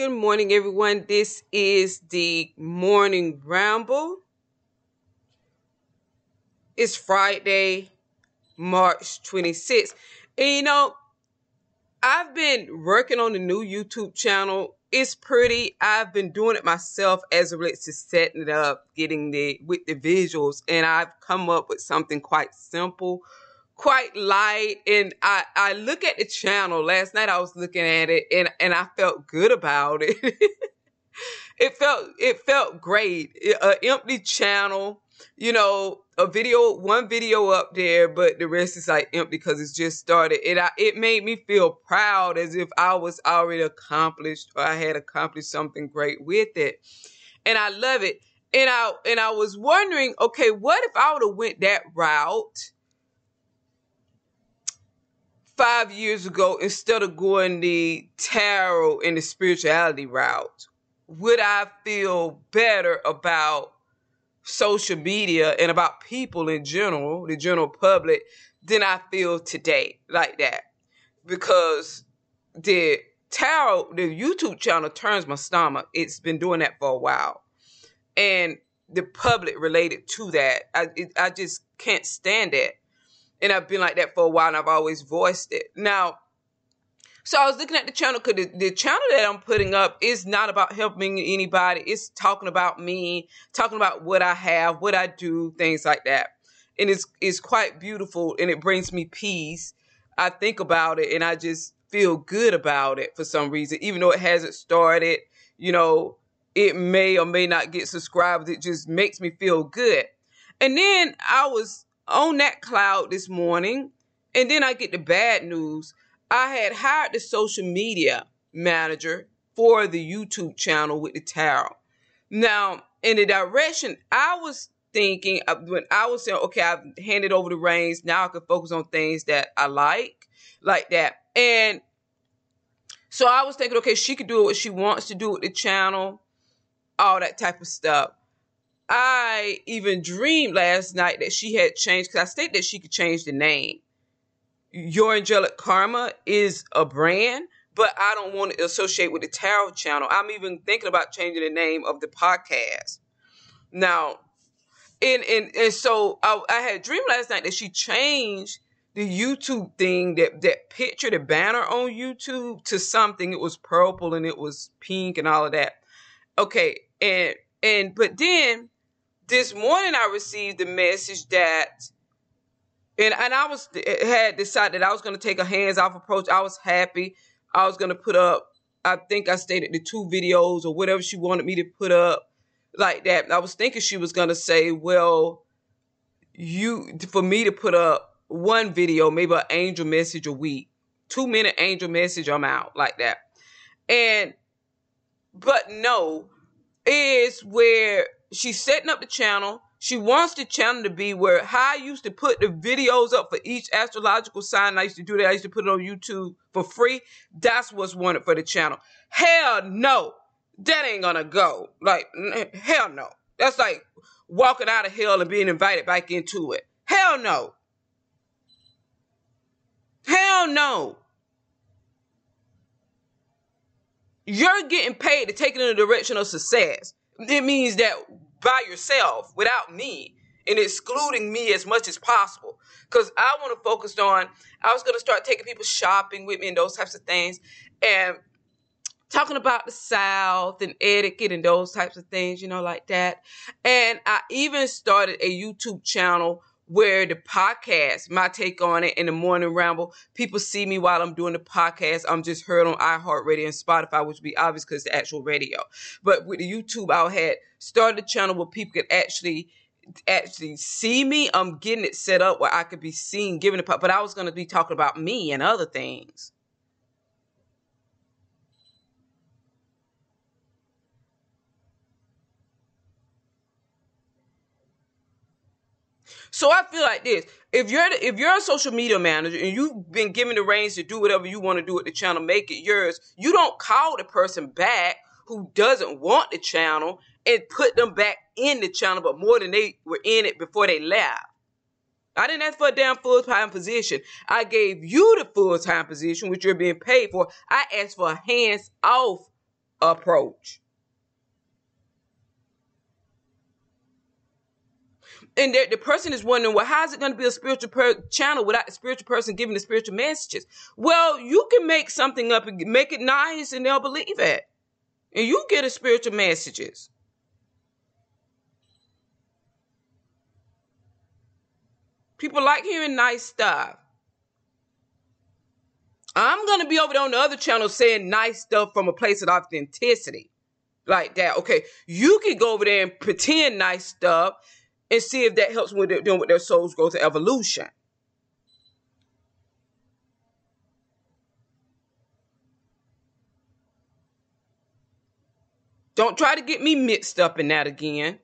Good morning, everyone. This is the morning ramble. It's Friday, March 26th. And you know, I've been working on the new YouTube channel. It's pretty. I've been doing it myself as it relates to setting it up, getting the with the visuals, and I've come up with something quite simple quite light and I, I look at the channel. Last night i was looking at it and, and i felt good about it. It felt it felt great. An empty channel you know a video one video up there but the rest is like empty because it's just started. It it made me feel proud as if i was already accomplished or i had accomplished something great with it. And i love it. And i and i was wondering okay what if i would have went that route five years ago, instead of going the tarot and the spirituality route, would I feel better about social media and about people in general, the general public, than I feel today, like that? Because the tarot, the YouTube channel turns my stomach. It's been doing that for a while. And the public related to that, I, it, I just can't stand it and I've been like that for a while and I've always voiced it. Now, so I was looking at the channel because the, the, channel that I'm putting up is not about helping anybody. It's talking about me, talking about what I have, what I do, things like that. And it's it's quite beautiful and it brings me peace. I think about it and I just feel good about it for some reason, even though it hasn't started. You know, it may or may not get subscribed. It just makes me feel good. And then I was on that cloud this morning. And then I get the bad news. I had hired the social media manager for the YouTube channel with the tarot. Now, in the direction I was thinking, when I was saying, okay, I've handed over the reins, now I can focus on things that I like, like that. And so I was thinking, okay, she could do what she wants to do with the channel, all that type of stuff. I even dreamed last night that she had changed because I stated that she could change the name. Your Angelic Karma is a brand, but I don't want to associate with the Tarot channel. I'm even thinking about changing the name of the podcast. Now, and and, and so I, I had a dream last night that she changed the YouTube thing that that picture, the banner on YouTube to something. It was purple and it was pink and all of that. Okay, and and but then this morning I received the message that and and I was had decided that I was going to take a hands off approach. I was happy. I was going to put up I think I stated the two videos or whatever she wanted me to put up like that. I was thinking she was going to say, "Well, you for me to put up one video, maybe an angel message a week. 2 minute angel message, I'm out like that." And but no, is where she's setting up the channel. She wants the channel to be where how I used to put the videos up for each astrological sign. I used to do that. I used to put it on YouTube for free. That's what's wanted for the channel. Hell no. That ain't gonna go. Like, hell no. That's like walking out of hell and being invited back into it. Hell no. Hell no. You're getting paid to take it in the direction of success. It means that by yourself without me and excluding me as much as possible. Because i want to focus on i was going to start taking people shopping with me and those types of things and talking about the south and etiquette and those types of things you know like that. And i even started a youtube channel where the podcast, my take on it in the morning ramble, people see me while I'm doing the podcast. I'm just heard on iHeartRadio and Spotify, which would be obvious because the actual radio. But with the YouTube, I had started a channel where people could actually actually see me. I'm getting it set up where I could be seen, giving it, but I was going to be talking about me and other things. So I feel like this: if you're the, if you're a social media manager and you've been given the reins to do whatever you want to do with the channel, make it yours. You don't call the person back who doesn't want the channel and put them back in the channel, but more than they were in it before they left. I didn't ask for a damn full time position. I gave you the full time position, which you're being paid for. I asked for a hands off approach. And the, the person is wondering, well, how's it going to be a spiritual per- channel without the spiritual person giving the spiritual messages? Well, you can make something up and make it nice, and they'll believe it, and you get a spiritual messages. People like hearing nice stuff. I'm gonna be over there on the other channel saying nice stuff from a place of authenticity. Like that. Okay, you can go over there and pretend nice stuff and see if that helps with doing with their soul's growth and evolution. Don't try to get me mixed up in that again.